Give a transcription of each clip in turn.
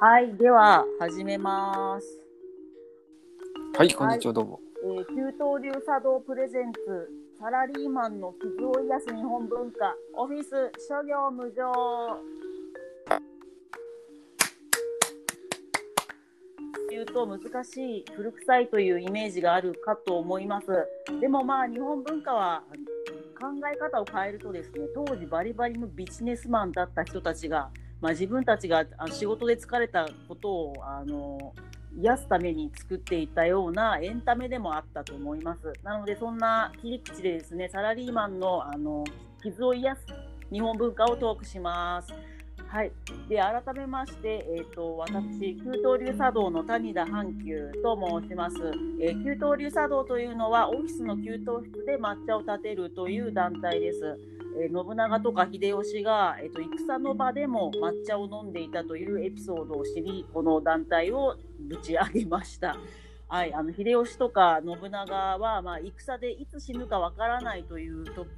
はい、では始めます。はい、こんにちは、どうも。えー、給湯流茶道プレゼンツサラリーマンの傷を癒す日本文化オフィス諸行無常言うと難しい古臭いというイメージがあるかと思いますでもまあ日本文化は考え方を変えるとですね当時バリバリのビジネスマンだった人たちが、まあ、自分たちが仕事で疲れたことをあの癒すために作っていたようなエンタメでもあったと思います。なのでそんな切り口でですねサラリーマンのあの傷を癒す日本文化をトークします。はい、で改めまして、えーと、私、給湯流茶道の谷田阪急と申します、えー、給湯流茶道というのはオフィスの給湯室で抹茶を立てるという団体です。えー、信長とか秀吉が、えーと、戦の場でも抹茶を飲んでいたというエピソードを知りこの団体をぶち上げました。はい、あの秀吉とか信長は、まあ、戦でいつ死ぬかわからないという時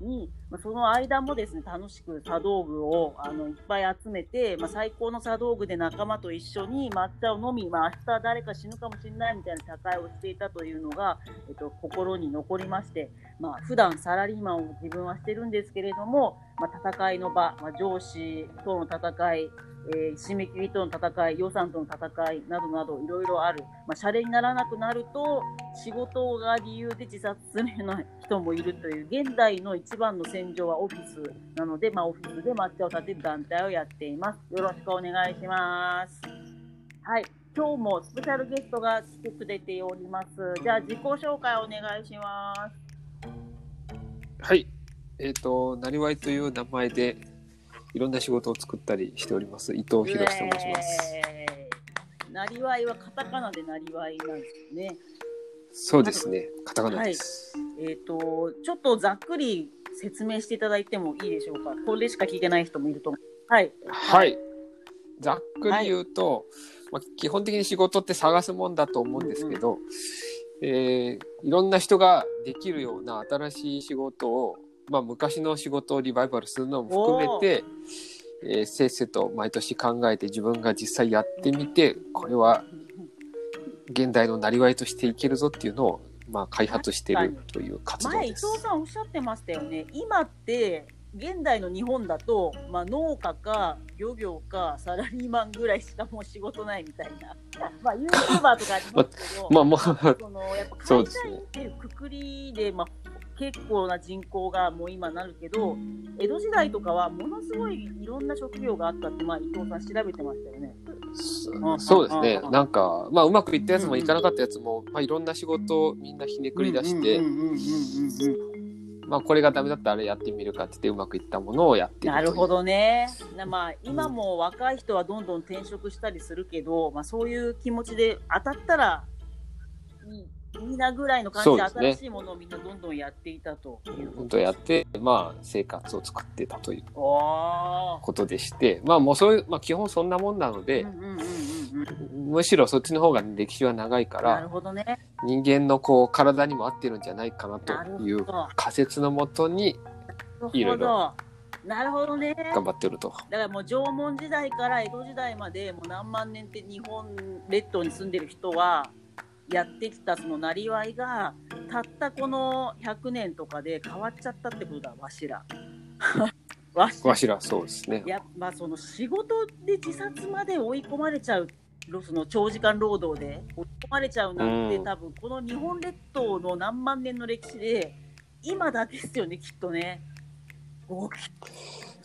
に、まあ、その間もですね楽しく茶道具をあのいっぱい集めて、まあ、最高の茶道具で仲間と一緒に抹茶を飲み、まあ、明日誰か死ぬかもしれないみたいな社会をしていたというのが、えっと、心に残りまして、まあ普段サラリーマンを自分はしてるんですけれども、まあ、戦いの場、まあ、上司との戦いえー、締め切りとの戦い、予算との戦いなどなどいろいろある、まあ、シャレにならなくなると仕事が理由で自殺するような人もいるという現代の一番の戦場はオフィスなので、まあ、オフィスで抹茶を立てる団体をやっています。よろしくお願いします。はい、今日もスペシャルゲストが来てくれております。じゃあ自己紹介お願いします。はい、えっ、ー、と、なりわいという名前でいろんな仕事を作ったりしております伊藤博と申します。なりわいはカタカナでなりわいなんですね。そうですね、カタカナです。はい、えっ、ー、とちょっとざっくり説明していただいてもいいでしょうか。これしか聞いてない人もいると思う。はい。はい。ざっくり言うと、はい、まあ、基本的に仕事って探すもんだと思うんですけど、うんうん、えー、いろんな人ができるような新しい仕事をまあ、昔の仕事をリバイバルするのも含めて、えー、せっせと毎年考えて自分が実際やってみてこれは現代のなりわいとしていけるぞっていうのを、まあ、開発してるという活動です。前伊藤さんおっしゃってましたよね。今って現代の日本だと、まあ、農家か漁業かサラリーマンぐらいしかもう仕事ないみたいな、まあ、ユーチューバーとかありますけど、まあまあ、そのやっぱ会社員っていうくくりで、まあ、結構な人口がもう今なるけど江戸時代とかはものすごいいろんな職業があったって、まあ、伊藤さん調べてましたよね。そうですね、なんか、まあ、うまくいったやつもいかなかったやつも、まあ、いろんな仕事をみんなひねくり出して、まあ、これがダメだったらあれやってみるかって言ってうまくいったものをやってなるほどね。まあ、今も若い人はどんどん転職したりするけど、まあ、そういう気持ちで当たったらいい。いいなぐらいの感じで新しいものをみんなどんどんやっていたというどんどんやって、まあ、生活を作ってたということでして、まあもうそういう、まあ基本そんなもんなので、むしろそっちの方が歴史は長いから、なるほどね、人間のこう体にも合ってるんじゃないかなという仮説のもとに、いろいろ。なるほどね。頑張ってると。だからもう縄文時代から江戸時代までもう何万年って日本列島に住んでる人はやってきたそのなりわいがたったこの100年とかで変わっちゃったってことだわしら。わしわしらそうですね。やまあその仕事で自殺まで追い込まれちゃうその長時間労働で追い込まれちゃうなんて、うん、多分この日本列島の何万年の歴史で今だけですよねきっとね。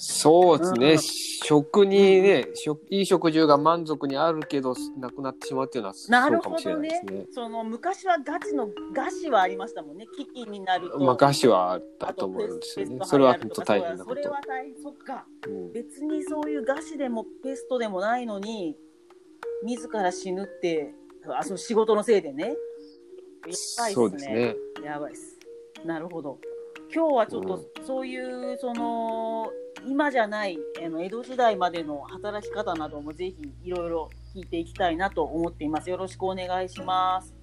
そうですね、うん、食にね、食いい食住が満足にあるけどなくなってしまうっていうのはそうかもしれないですね。ねその昔はガチの菓子はありましたもんね、危機になると。まあ菓子はあったと思うんですよね。それは本当大変なこと。それは大変、そっか、うん、別にそういう菓子でもペストでもないのに、自ら死ぬって、あその仕事のせいでね。やばいっすね。そうですね。やばいっす。なるほど。今日はちょっとそういう、その今じゃないあの江戸時代までの働き方などもぜひいろいろ聞いていきたいなと思っています。よろしくお願いします。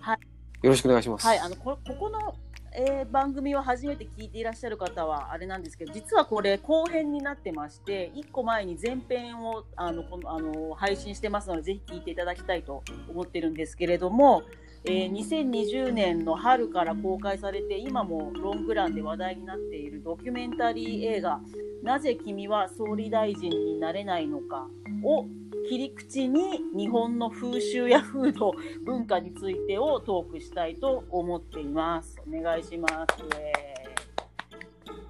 はい。よろしくお願いします。はい、あのこここのえー番組を初めて聞いていらっしゃる方はあれなんですけど実はこれ後編になってまして1個前に前編をあのこのあの配信してますのでぜひ聞いていただきたいと思ってるんですけれども、えー2020年の春から公開されて今もロングランで話題になっているドキュメンタリー映画「なぜ君は総理大臣になれないのか」を切り口に日本の風習や風土文化についてをトークしたいと思っています。お願いします。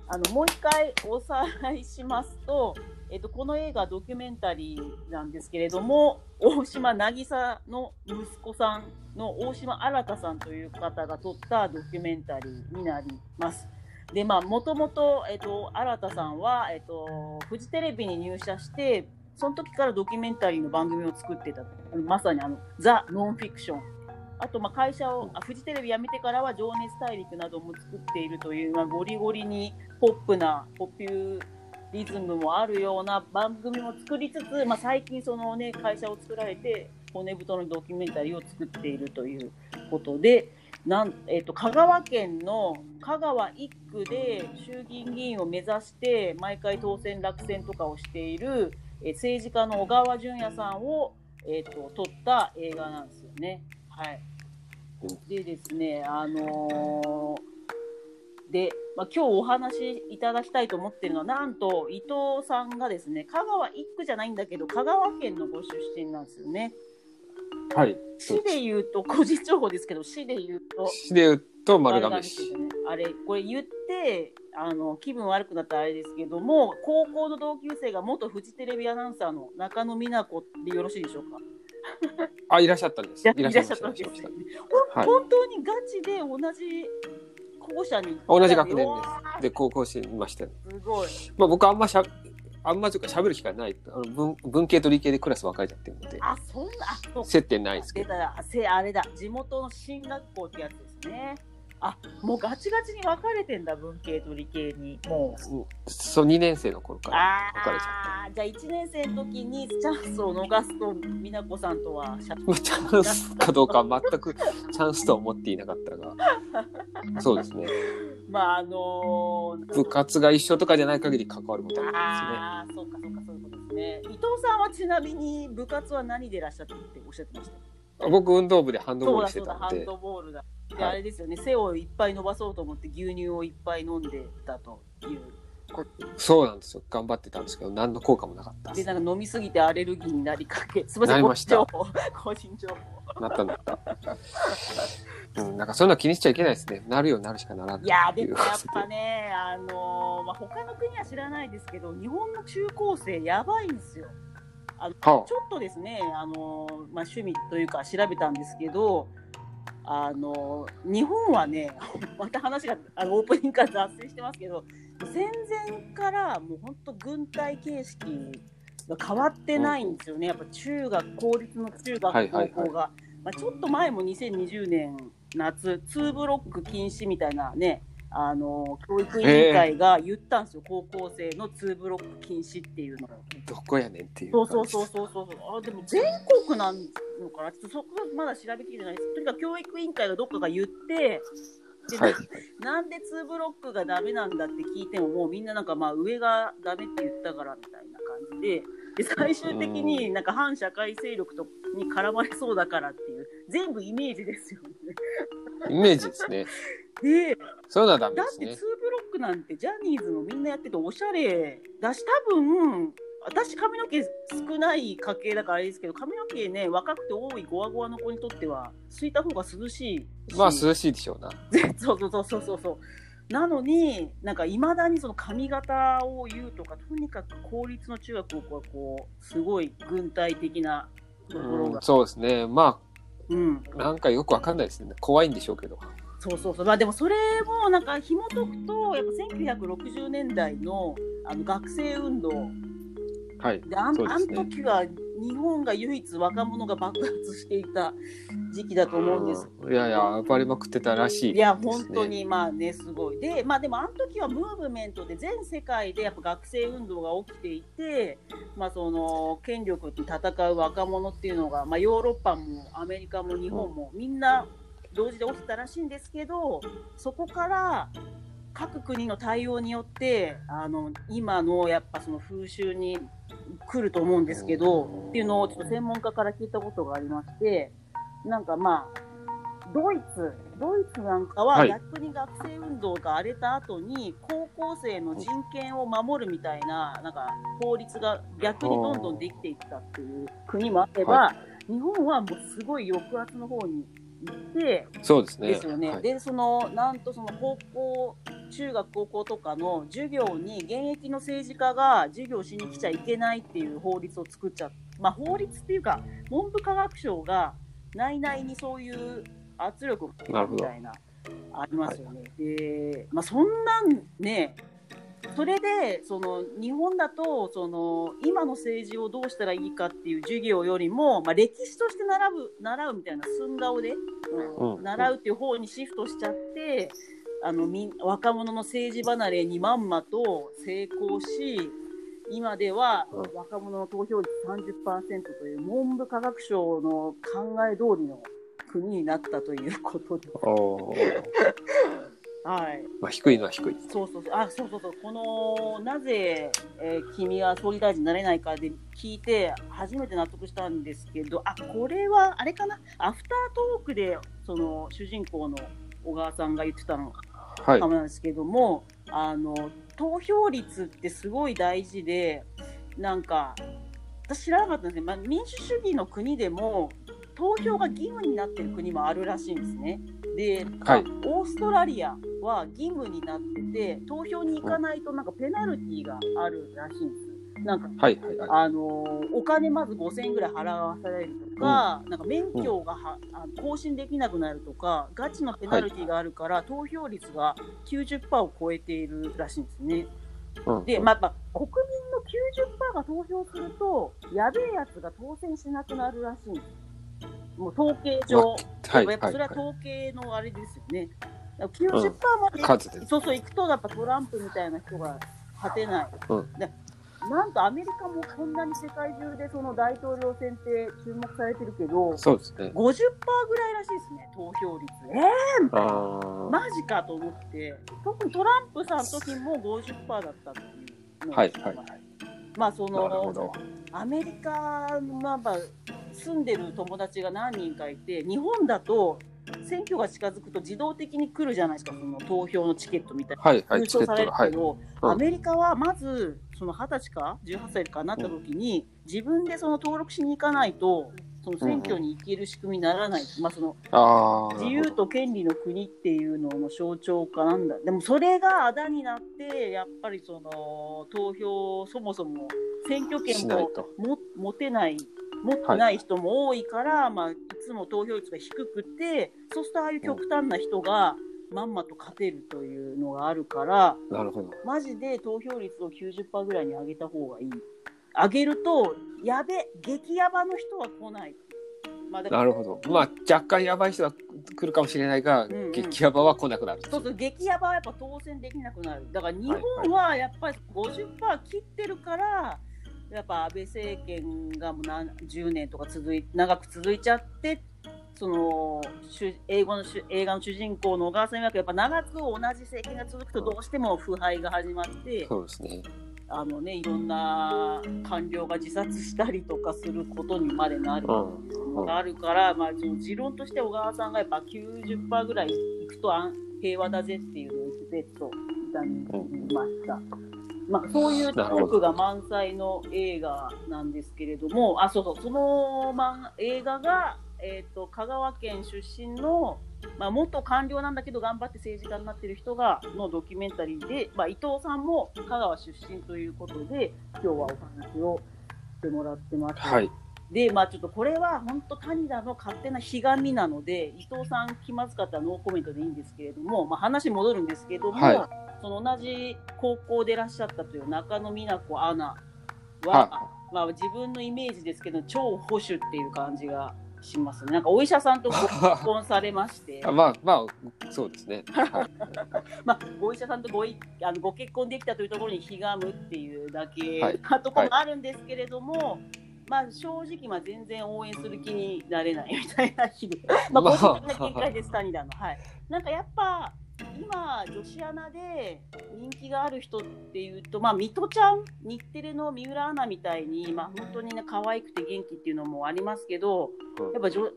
あのもう一回おさらいしますと、えっと、この映画ドキュメンタリーなんですけれども大島渚の息子さんの大島新さんという方が撮ったドキュメンタリーになります。でまあもともと、えっと、新さんは、えっと、フジテレビに入社してその時からドキュメンタリーの番組を作ってたまさにあのザ・ノンフィクションあとまあ会社をあフジテレビ辞めてからは「情熱大陸」なども作っているという、まあ、ゴリゴリにポップなポピューリズムもあるような番組も作りつつ、まあ、最近その、ね、会社を作られて骨太のドキュメンタリーを作っているということでなん、えっと香川県の香川1区で衆議院議員を目指して毎回当選落選とかをしているえー政治家の小川淳也さんを、えー、と撮った映画なんですよね。はい、でですね、あのーで、まあ、今日お話しいただきたいと思ってるのは、なんと伊藤さんがですね、香川1区じゃないんだけど、香川県のご出身なんですよね。はい。市で言うと、個人情報ですけど、市で言うと、市で言うと丸亀丸市。あれこれ言ってあの気分悪くなったらあれですけども高校の同級生が元フジテレビアナウンサーの中野美奈子でよろしいでしょうか？あ、いらっしゃったんです。いらっしゃった。ったわけですね本当にガチで同じ校舎に同じ学年です。で、高校生いましたすごい。まあ僕あんましゃ、あんまというか喋る機会ない。あの文文系と理系でクラス分かれちゃってるので、あそんな接点ないですけど。あれだ。地元の進学校ってやつですねあもうガチガチに分かれてんだ文系と理系に。もう。うんそう、2年生の頃からあ分かれちゃっあじゃあ1年生の時にチャンスを逃すと美奈子さんとは チャンスかどうかは全くチャンスとは思っていなかったが、そうですね。まああのー部活が一緒とかじゃない限り関わることはないああそうかそうかそういうことですね。伊藤さんはちなみに部活は何でいらっしゃったっておっしゃってましたですね。僕、運動部でハンドボールしてそうだそうだハンドボールだで、はいあれですよね背をいっぱい伸ばそうと思って牛乳をいっぱい飲んでたというそうなんですよ。頑張ってたんですけど、何の効果もなかったで。なんか飲みすぎてアレルギーになりかけすみませなん個人情報個人情報なったんだった。うん、なんかそういうの気にしちゃいけないですね。なるようになるしかならないいやでもやっぱね、あのーまあ、他の国は知らないですけど、日本の中高生、やばいんですよ。はちょっとですね、あのーまあ、趣味というか調べたんですけど、あのー日本はね、また話があのオープニングから脱線してますけど、戦前からもう本当、軍隊形式が変わってないんですよね、やっぱ中学、公立の中学、はいはいはい。高校が。まあ、ちょっと前も2020年夏、2ブロック禁止みたいなね、あの教育委員会が言ったんですよ、高校生の2ブロック禁止っていうのを。どこやねんっていうそう。そうそうそうそうそう。あでも全国なんのかな？ちょっとそこはまだ調べきれてないです。とにかく教育委員会がどっかが言って、ではい。なんで2ブロックがダメなんだって聞いてももうみんななんかまあ上がダメって言ったからみたいな感じで。で最終的になんか反社会勢力とに絡まれそうだからっていう全部イメージですよね。イメージですね。で そういうのはダメだって2ですねブ。ロックなんてジャニーズのみんなやってておしゃれだし多分私髪の毛少ない家系だからあれですけど髪の毛ね若くて多いゴワゴワの子にとってはすいた方が涼しいしまあ涼しいでしょうな。そうそうそうそうそうそうなのになんかいまだにその髪型を言うとかとにかく公立の中学校はこうすごい軍隊的なところがうん、そうですね。まうん、あ、なんかよくわかんないですね。怖いんでしょうけど。そうそうそうまあでもそれもなんか紐解くとやっぱ1960年代のあの学生運動はい。であですねの時は日本が唯一若者が爆発していた時期だと思うんです。うんいやいや、暴れまくってたらしい、いや本当。にまあねすごいでまあでもあの時はムーブメントで全世界でやっぱ学生運動が起きていてまあその権力に戦う若者っていうのがまあヨーロッパもアメリカも日本もみんな同時で起きたらしいんですけどそこから各国の対応によってあの今のやっぱその風習に来ると思うんですけどっていうのをちょっと専門家から聞いたことがありましてなんかまあドイツ、ドイツなんかははい。逆に学生運動が荒れた後に、高校生の人権を守るみたいな、なんか法律が逆にどんどんできていったっていう国もあれば、は日本はもうすごい抑圧の方にて、そうですね。ですよね。はいで、その、なんとその高校、中学高校とかの授業に現役の政治家が授業しに来ちゃいけないっていう法律を作っちゃっまあ法律っていうか、文部科学省が内々にそういう圧力をかけるみたいな、ありますよね。で、まあそんなんね、それでその日本だとその今の政治をどうしたらいいかっていう授業よりも、まあ、歴史として習う習うみたいな寸顔で、うん。うん習うっていう方にシフトしちゃってあのみん若者の政治離れにまんまと成功し今ではうん。若者の投票率30%という文部科学省の考え通りの国になったということで、はい、まあ、低いのは低い。そうそうそう、あ、そうそうそう、この、なぜ、えー君は総理大臣になれないかで聞いて、初めて納得したんですけど、あ、これは、あれかな、アフタートークで、その、主人公の小川さんが言ってたのはいか。もなんですけども、あの、投票率ってすごい大事で、なんか、私知らなかったんですけど、まあ、民主主義の国でも、投票が義務になってる国もあるらしいんですね。で、はいオーストラリアは義務になってて、投票に行かないとなんかペナルティーがあるらしいんです。なんかはい。はい。はい。あのーお金まず5000円ぐらい払わされるとか、なんか免許がは、あの更新できなくなるとか、ガチのペナルティーがあるから、投票率が90%を超えているらしいんですね。うんで、まあ、やっぱ国民の90%が投票すると、やべえやつが当選しなくなるらしいんです。もう統計上。はい。やっぱはい。それは統計のあれですよね。だから90%まで、数で。そうそう行くと、やっぱトランプみたいな人が勝てない。うんでなんとアメリカもこんなに世界中でその大統領選って注目されてるけど、そうですね。50%ぐらいらしいですね、投票率。えあー、あ。マジかと思って、特にトランプさんの時も50%だったっていうのをはい。はい。まあそのど。アメリカのやっぱ住んでる友達が何人かいて日本だと選挙が近づくと自動的に来るじゃないですかその投票のチケットみたいな。はい。はい。されるけど、うんアメリカはまずその20歳か18歳かなった時に、自分でその登録しに行かないとその選挙に行ける仕組みにならない、まあその。自由と権利の国っていうのの象徴かなんだでもそれがあだになってやっぱりその投票そもそも選挙権もしないと。も持てない持ってない人も多いから、いまあ、いつも投票率が低くてそうするとああいう極端な人がまんまと勝てるというのがあるからなるほど。マジで投票率を90%ぐらいに上げた方がいい上げるとやべ激ヤバの人は来ない、まあ、なるほど。まあ、若干やばい人は来るかもしれないが、んうん激ヤバは来なくなる。そうそう、激ヤバはやっぱ当選できなくなる。だから日本はやっぱり50%切ってるから、やっぱ安倍政権がもう何10年とか続い長く続いちゃって、その主英語の主映画の主人公の小川さん曰くやっぱ長く同じ政権が続くとどうしても腐敗が始まって、そうですね。あのね、いろんな官僚が自殺したりとかすることにまでなる。うん。のがあるから、まあ、その持論として小川さんがやっぱ90%ぐらいいくと安平和だぜっていうのを言ってと歌に言いました。まあ、そういうトークが満載の映画なんですけれども、あ、そうそう、その、ま、映画が、えっ、と、香川県出身の、まあ、元官僚なんだけど頑張って政治家になってる人が、のドキュメンタリーで、まあ、伊藤さんも香川出身ということで、今日はお話をしてもらってます。はい。で、まあちょっとこれは本当谷田の勝手なひがみなので、伊藤さん気まずかったらノーコメントでいいんですけれども、まあ話戻るんですけども、はいその同じ高校でいらっしゃったという中野美奈子アナは、はまあ自分のイメージですけど、超保守っていう感じがしますね。なんかお医者さんとご結婚されましてあ、まあ、まあ、そうですね。はい。まあ、お医者さんとごいあのご結婚できたというところにひがむっていうだけはいなところもあるんですけれども、まあ正直まあ全然応援する気になれないみたいな日で、まあ個人的な見解です、谷田の。はい。なんかやっぱ今女子アナで人気がある人っていうと、まあ水戸ちゃん、日テレの三浦アナみたいに、まあ本当にね可愛くて元気っていうのもありますけど、うん。やっぱじょ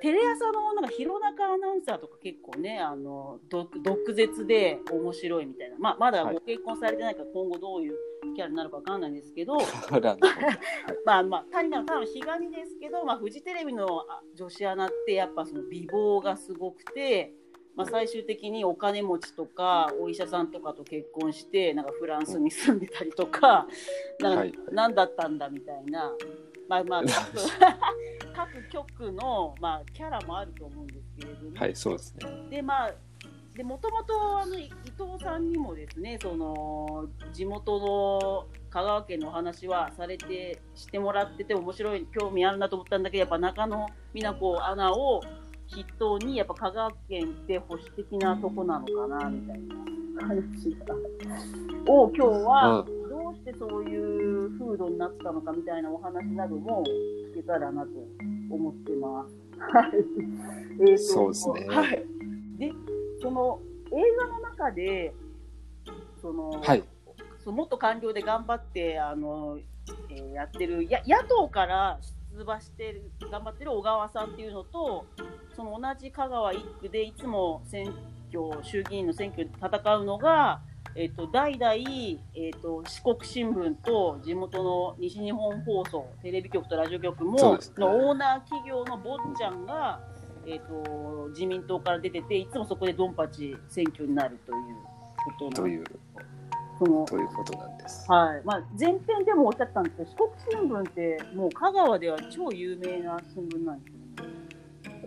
テレ朝のなんか弘中アナウンサーとか結構ねあの毒毒舌で面白いみたいな、まあ、まだはい。ご結婚されてないから今後どういうキャラになるかわかんないんですけど、あら まあまあ谷田の多分ひがみですけど、まあ、フジテレビのあ女子アナってやっぱその美貌がすごくて、まあ、最終的にお金持ちとかお医者さんとかと結婚してなんかフランスに住んでたりとか、なんかはい何だったんだみたいな。まあまあ、各各局の、まあ、キャラもあると思うんですけれども、はい、そうですね。でまあでもともとあのい伊藤さんにもですねその地元の香川県のお話はされてしてもらってて面白い興味あるなと思ったんだけどやっぱ中野美奈子アナを筆頭にやっぱ香川県って保守的なとこなのかなみたいな話がを今日はどうしてそういう風土になったのかみたいなお話なども聞けたらなと思ってます。はい。えーとそうですねはい。で、その映画の中で、その、はい。その元官僚で頑張ってあの、えーやってるや野党から出馬してる頑張ってる小川さんっていうのとその同じ香川一区でいつも選挙衆議院の選挙で戦うのが、えっと代々、えっと四国新聞と地元の西日本放送テレビ局とラジオ局もね。のオーナー企業の坊ちゃんが、えっと自民党から出てていつもそこでドンパチ選挙になるということなんという、そのということなんです。はい。まあ、前編でもおっしゃったんですけど、四国新聞って、もう香川では超有名な新聞なんですよね。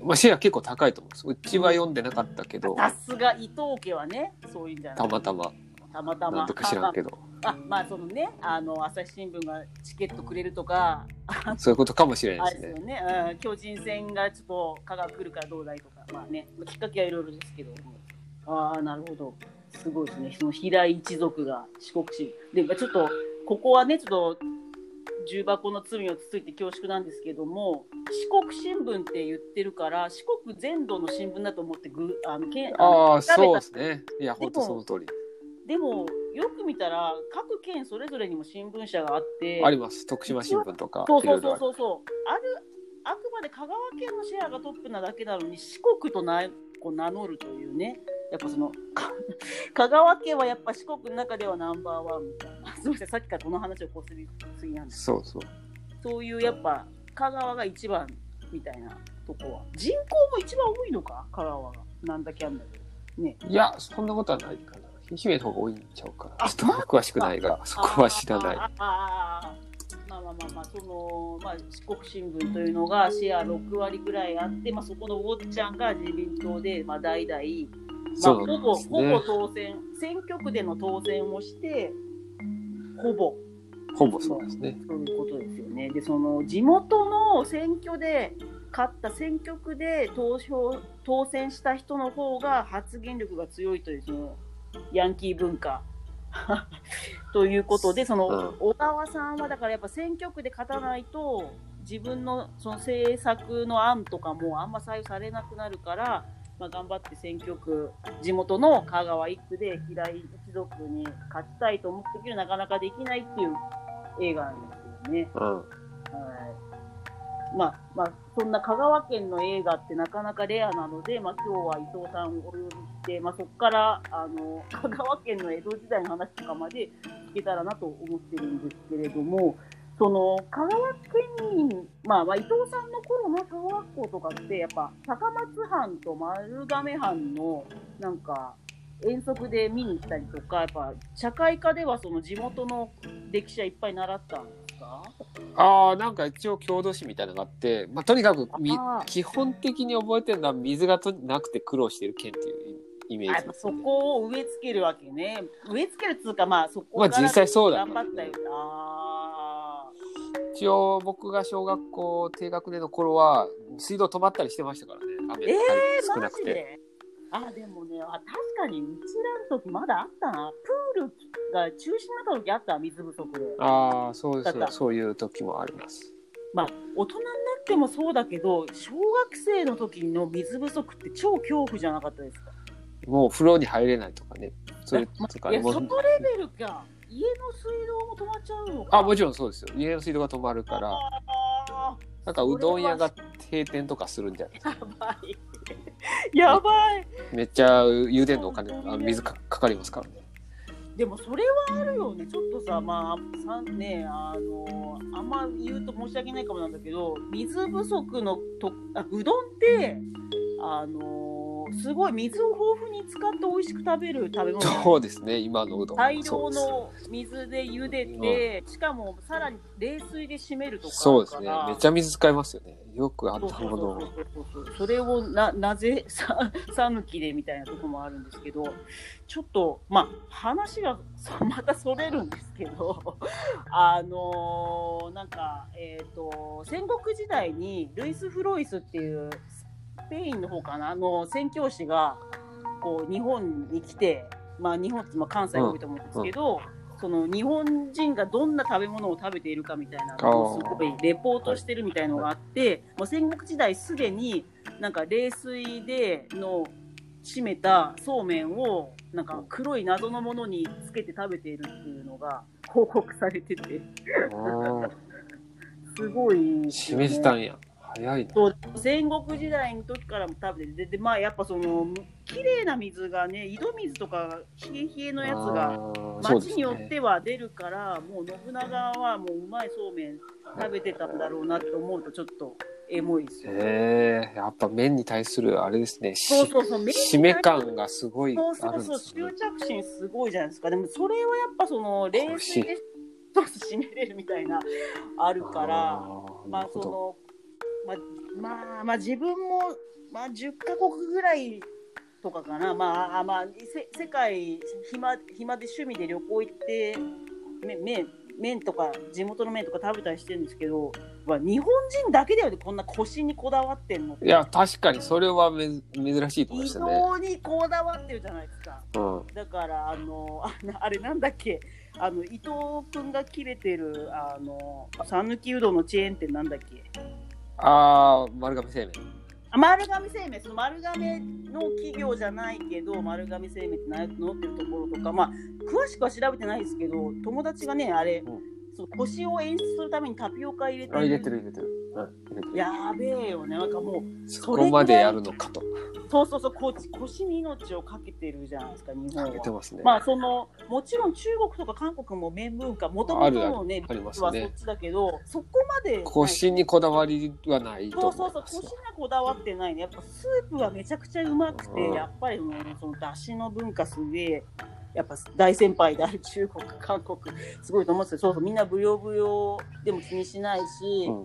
まあ、シェア結構高いと思うんです。うちは読んでなかったけど、さすが伊藤家はね、そういうんじゃない。たまたま、たまたま。なんとか知らんけど、あまあ、そのね、あの朝日新聞がチケットくれるとか、そういうことかもしれなあいですね。すよね、うん、巨人戦がちょっと香川来るからどうだいとか、まあね、きっかけはいろいろですけど、ああ、なるほど、すごいですね、その平井一族が四国新聞。で、ちょっと、ここはね、ちょっと、重箱の罪をつついて恐縮なんですけども、四国新聞って言ってるから、四国全土の新聞だと思ってぐあのけんああ、そうですね。いや、本当その通り。でも、よく見たら、各県それぞれにも新聞社があって、あります。徳島新聞とか、そうそう。そうそうそうあるあくまで香川県のシェアがトップなだけなのに四国となこう名乗るというねやっぱそのか 香川県はやっぱ四国の中ではナンバーワンみたいな。すみませんさっきからこの話をこすりすぎなんですそうそう。そういうやっぱ香川が一番みたいなとこは。人口も一番多いのか？香川が。なんだけあんだけ。どね。いや、そんなことはないかな。愛媛の方が多いんちゃうかな。あちょっと詳しくないが、そこは知らない。あーあーあーまあまあその、まあ、四国新聞というのがシェア6割ぐらいあって、まあ、そこのウォッチャンが自民党で、まあ、代々、まあ、ほぼ、ほぼ。当選、選挙区での当選をして、ほぼ、ほぼそうですね。そういうことですよね。で、その、地元の選挙で、勝った選挙区で投票、当選した人の方が発言力が強いという、その、ヤンキー文化。ということで、その、うん小川さんはだからやっぱ選挙区で勝たないと、自分のその政策の案とかもあんま採用されなくなるから、まあ、頑張って選挙区、地元の香川一区で平井一族に勝ちたいと思ってるけど、なかなかできないっていう映画なんですよね。うん。はい。まあ、まあ、そんな香川県の映画ってなかなかレアなので、まあ、今日は伊藤さんをお呼びして、まあ、そこから、あの、香川県の江戸時代の話とかまで聞けたらなと思ってるんですけれども、その、香川県民、まあ、まあ、伊藤さんの頃の小学校とかって、やっぱ、高松藩と丸亀藩の、なんか、遠足で見に行ったりとか、やっぱ、社会科ではその地元の歴史はいっぱい習ったか？ああ、なんか一応郷土史みたいなのがあって、まあ、とにかくみ基本的に覚えてるのは水がとなくて苦労してる県っていうイメージね。こを植え付けるわけね。植え付けるっつうか、まあそこまあ実際そうだね頑張ったよ。あ一応僕が小学校低学年の頃は水道止まったりしてましたからね。雨えー、少なくて。あ、でもね、あ確かにうちらの時まだあったな。プールが中止になった時あった、水不足で。ああ、そうですだったよ。そういう時もあります。まあ大人になってもそうだけど小学生の時の水不足って超恐怖じゃなかったですか？もう風呂に入れないとかね。それとかね。いやそのレベルか家の水道も止まっちゃうのかあ、もちろんそうですよ。家の水道が止まるから、あなんかうどん屋が閉店とかするんじゃないーやばい やばい。めっちゃ茹でんのお金、あの水かかかりますからね。でもそれはあるよね。ちょっとさまあさねあのあんま言うと申し訳ないかもなんだけど水不足のとあうどんってあのすごい水を豊富に使って美味しく食べる食べ物そうですね、今のうどんも大量。の水で茹でて、しかもさらに冷水で締めるとかそうですね。めっちゃ水使いますよね。よくあったものを。それをななぜさ讃岐でみたいなとこもあるんですけどちょっとまあ話がそまたそれるんですけど あのーなんかえっ、と戦国時代にルイス・フロイスっていうスペインの方かな？あの宣教師がこう日本に来てまあ日本ってまあ関西が多いと思うんですけど、その日本人がどんな食べ物を食べているかみたいなのをすごいレポートしてるみたいのがあって、もう戦国時代すでになんか冷水での締めたそうめんをなんか黒い謎のものにつけて食べているっていうのが報告されてて。あ すごいね、示したんや。早いな。そう戦国時代の時からも食べててででまあやっぱその綺麗な水がね井戸水とか冷え冷えのやつが町によっね。ては出るから、もう信長はもううまいそうめん食べてたんだろうなって思うとちょっとエモいですよ。へえ、やっぱ麺に対するあれですね。しそうそうそう、締め感がすごいそうあそうそう、執。着心すごいじゃないですか。でもそれはやっぱその冷水でそう締めれるみたいなあるから、まあその、まあ、まあ、まあ自分も、まあ10カ国ぐらいとかかな、まあ、あまあ、せ世界暇、暇で趣味で旅行行って、め麺、麺とか地元の麺とか食べたりしてるんですけど、まあ、日本人だけだよね、こんな腰にこだわってんのって。いや、確かにそれはめ珍しいと思いま移したね。動にこだわってるじゃないですか。うん。だから、あの、あれなんだっけ、あの、伊藤君が切れてる、あの、讃岐うどんのチェーン店なんだっけああ、丸亀製麺。あ丸亀製麺、その丸亀の企業じゃないけど、丸亀製麺って名乗ってるところとか、まあ、詳しくは調べてないですけど、友達がね、あれ、うんその腰を演出するためにタピオカ入れてあ、入れてる入れてる。うん、入れてる。やべえよね、なんかもう、そこまでやるのかと。そうそうそう、こ腰に命をかけてるじゃないですか、日本かけては。ますね。まあ、その、もちろん中国とか韓国も麺文化、もともとのね、ありますねはそっ。ちだけど、そこまで。腰にこだわりはないとそうそうそう、腰にはこだわってないね。やっぱスープがめちゃくちゃうまくて、うんやっぱりその出汁の文化すげえ、やっぱ大先輩である中国、韓国、すごいと思うんですよ。そうそう、みんなブヨブヨでも気にしないし、うん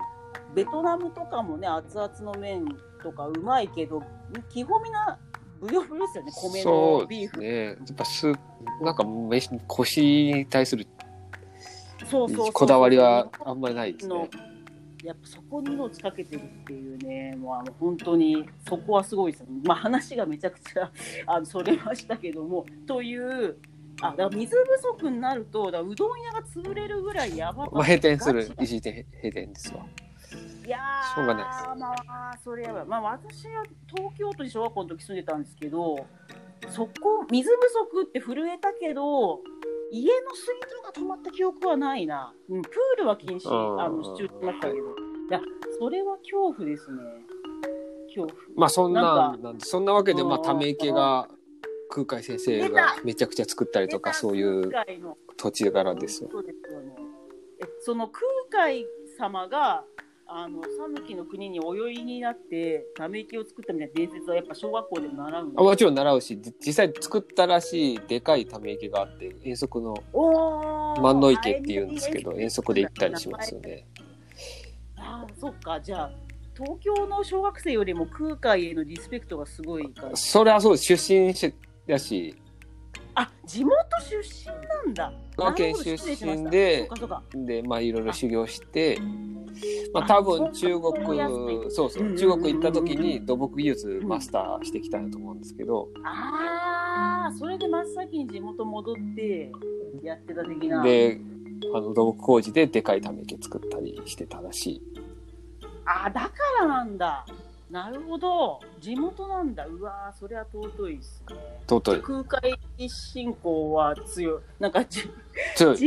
ベトナムとかもね、熱々の麺とかうまいけど、基本みんなブヨブヨですよね、米そうのビーフ。ね。やっぱスーなんか飯腰に対するそうそうこだわりはあんまりないですのね。やっぱそこに命かけてるっていうね、もうあの本当にそこはすごいですよね。まあ話がめちゃくちゃあのそれましたけども、という、あだから水不足になると、だうどん屋が潰れるぐらいやばかったまあ閉店する一時店閉店ですわ。いやーしょうがないですまあ、それやばい。まあ私は東京都に小学校の時住んでたんですけど、そこ、水不足って震えたけど、家の水道が止まった記憶はないな。うん、プールは禁止、うんあの、支柱しましたけど。いや、それは恐怖ですね。恐怖。まあそんななんでそんなわけでまあうんため池が空海先生がめちゃくちゃ作ったりとかそういう土地柄ですよ。そうですよね。え、その空海様が、あの、讃岐の国にお酔いになって、ため池を作ったみたいな伝説はやっぱ小学校でも習うもちろん習うしじ実際作ったらしいでかいため池があって遠足の万能池っていうんですけどあ遠足で行ったりしますよね。あーそっか、じゃあ、東京の小学生よりも空海へのリスペクトがすごいから。それはそうです出身しやしあ、地元出身なんだ。香川県出身で。でまあいろいろ修行してまああ多分中国そうそう中国行った時に土木技術マスターしてきたんだと思うんですけどああ、それで真っ先に地元戻ってやってた的な。であの土木工事ででかいため池作ったりしてたらしい。あ、だからなんだ。なるほど。地元なんだ。うわーそれは尊いですね。尊い。空海信仰は強い。なんか。自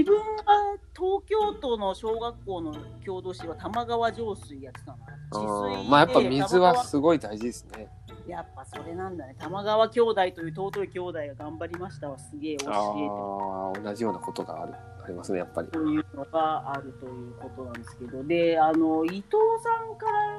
分は東京都の小学校の郷土史は玉川上水やってたな。まあやっぱ水はすごい大事ですね。やっぱそれなんだね。玉川兄弟という尊い兄弟が頑張りましたわ。すげえ教えてああ、同じようなことがある。ありますね、やっぱり。というのがあるということなんですけど、で、あの、伊藤さんから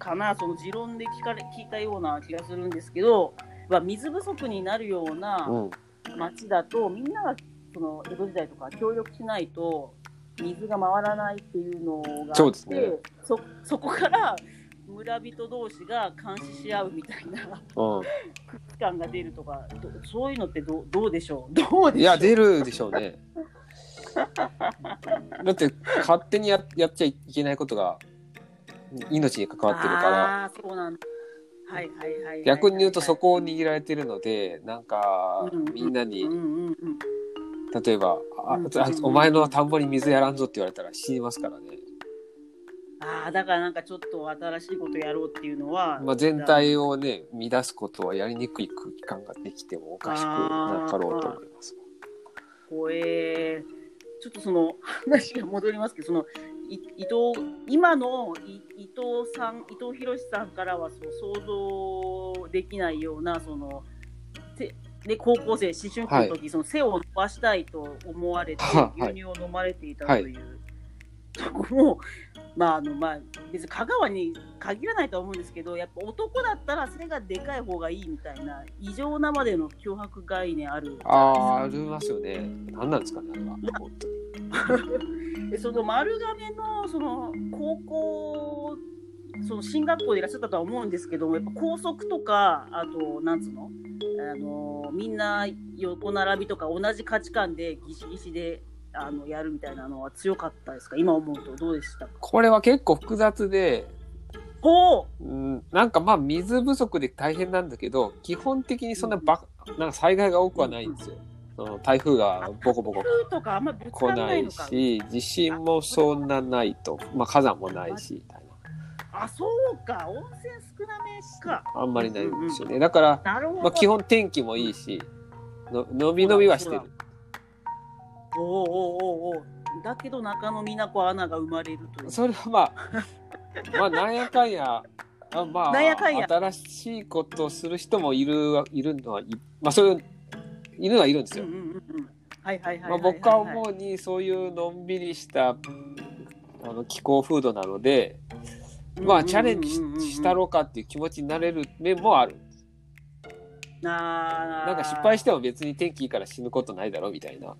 かな、その持論で聞かれ、聞いたような気がするんですけど、まあ、水不足になるようなうん。町だと、みんなが、その、江戸時代とか協力しないと、水が回らないっていうのがあって、そねそそこから、村人同士が監視し合うみたいなう空気感が出るとか、どそういうのってどうどうでしょう？どうでしょう？ん。いや、出るでしょうね。だって、勝手にややっちゃいけないことが、命に関わってるから、ああ、そうなんだ。はいはいはいはいはい。逆に言うとそこを握られてるので、なんかみんなにうん、うんうん。例えば、あうんあお前の田んぼに水やらんぞって言われたら死にますからね。ああ、だからなんかちょっと新しいことやろうっていうのは。まあ、全体をね、乱すことはやりにくい空気感ができてもおかしくなかろうと思います。怖えちょっとその話が戻りますけど、そのい伊藤今のい伊藤さん、伊藤博さんからはその想像できないようなそのせで高校生、思春期の時、その背を伸ばしたいと思われて、はい牛乳を飲まれていたという、とこも、まああのまあ、別に香川に限らないとは思うんですけど、やっぱ男だったら背がでかい方がいいみたいな、異常なまでの脅迫概念ある。ああ、ありますよね。何なんですかね、あれは。でその丸亀のその高校その進学校でいらっしゃったとは思うんですけどもやっぱ校則とかあとなんつうの？あのみんな横並びとか同じ価値観でギシギシであのやるみたいなのは強かったですか？今思うと。どうでした？かこれは結構複雑で、ほう！ん、なんかまあ水不足で大変なんだけど、基本的にそんなば、なんか災害が多くはないんですよ。その台風がボコボコうとかあんまぶつ来なないし、地震もそんなないと。まあ火山もないし、みたいあそうか温泉少なめかな。あんまりないんですよね。だから、まあ基本天気もいいし、の伸び伸びはしてる。おうおうおうおうだけど中野美奈子アナが生まれるというそれはまあ、まあなんやかんや、あまあ、新しいことをする人もいるわいるのはい、まあそういう、いるのはいるんですよ。僕は思うにそういうのんびりしたあの気候風土なので、まあチャレンジししたろうかっていう気持ちになれる面もある。ななんか失敗しても別に天気いいから死ぬことないだろうみたいな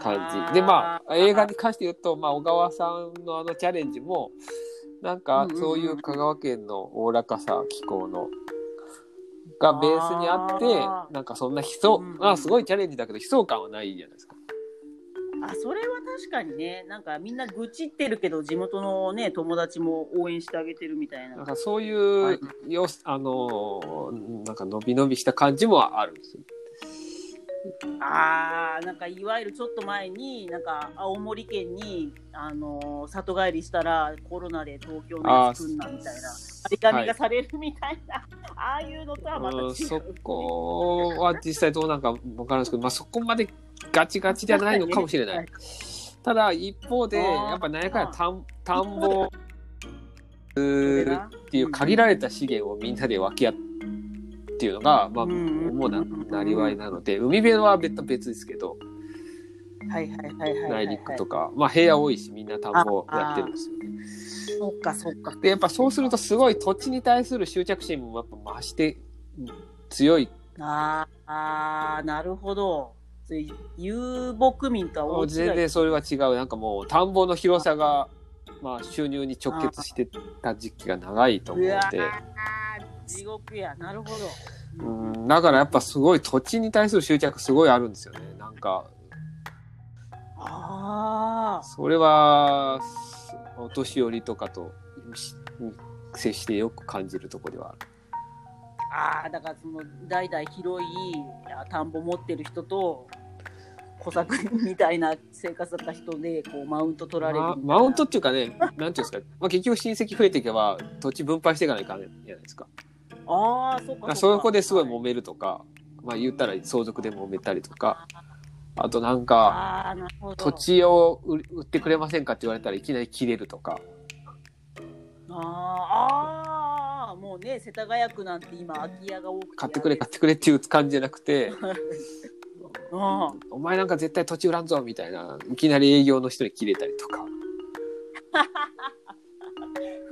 感じ。でまあ映画に関して言うと、まあ、小川さんのあのチャレンジもなんかそういう香川県のおおらかさ気候のがベースにあってなんかそんな悲壮、うんあすごいチャレンジだけど悲壮感はないじゃないですか。あそれは確かにね。なんかみんな愚痴ってるけど地元のね友達も応援してあげてるみたいな。なんかそういう、はい。よあのーなんか伸び伸びした感じもあるんですよ。あーなんかいわゆるちょっと前になんか青森県にあのー里帰りしたらコロナで東京のやつ来んなみたいな張り紙がされるみたいな、ああいうのとはまた違う、うんそこは実際どうなんか分からんですけど、まあ、そこまでガチガチじゃないのかもしれない。ただ一方でやっぱ何やかんや田ん田んぼっていう限られた資源をみんなで分け合っていうのが、まあ、うん主ななりわいなので海辺は別別ですけど。はいはいはいはいはい、内陸とか、まあ、平野多いしみんな田んぼやってるんですよね。そっかそっか。でやっぱそうするとすごい土地に対する執着心もやっぱ増して強い。あーあーなるほど。遊牧民とは大違い。全然それは違う。なんかもう田んぼの広さが、まあ、収入に直結してた時期が長いと思うので。うわー地獄や。なるほど。うん。だからやっぱすごい土地に対する執着すごいあるんですよね。なんか。ああそれはお年寄りとかとし接してよく感じるところではある。ああだからその代々広いあ田んぼ持ってる人と小作みたいな生活だった人でこうマウント取られるまマウントっていうかね、なんていうんですか、まあ、結局親戚増えていけば土地分配していかないかんじゃないですか。ああそっかまあそこですごいも揉めるとか、まあ言ったら相続で揉めたりとか、あとなんか、土地を売売ってくれませんかって言われたらいきなり切れるとか。あーあーもうね世田谷区なんて今空き家が多くて。買ってくれ買ってくれっていう感じじゃなくて、うん。お前なんか絶対土地売らんぞみたいな、いきなり営業の人に切れたりとか、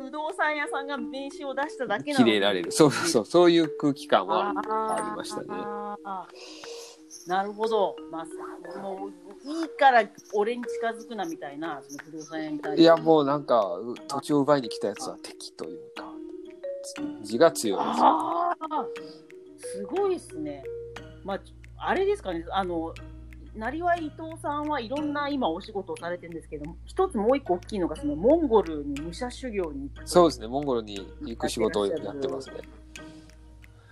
不動産屋さんが名刺を出しただけなのに。切れられる。そうそうそう、そういう空気感はあありましたね。なるほど、まあ、もういいから俺に近づくなみたいなその不動産屋に対して。いやもうなんかう土地を奪いに来たやつは敵というか字が強いですすごいですね。まあ、あれですかね、あの、なりわい伊藤さんはいろんな今お仕事をされてるんですけども、一つもう一個大きいのが、そのモンゴルに武者修行に行く。そうですね。モンゴルに行く仕事をやってますね。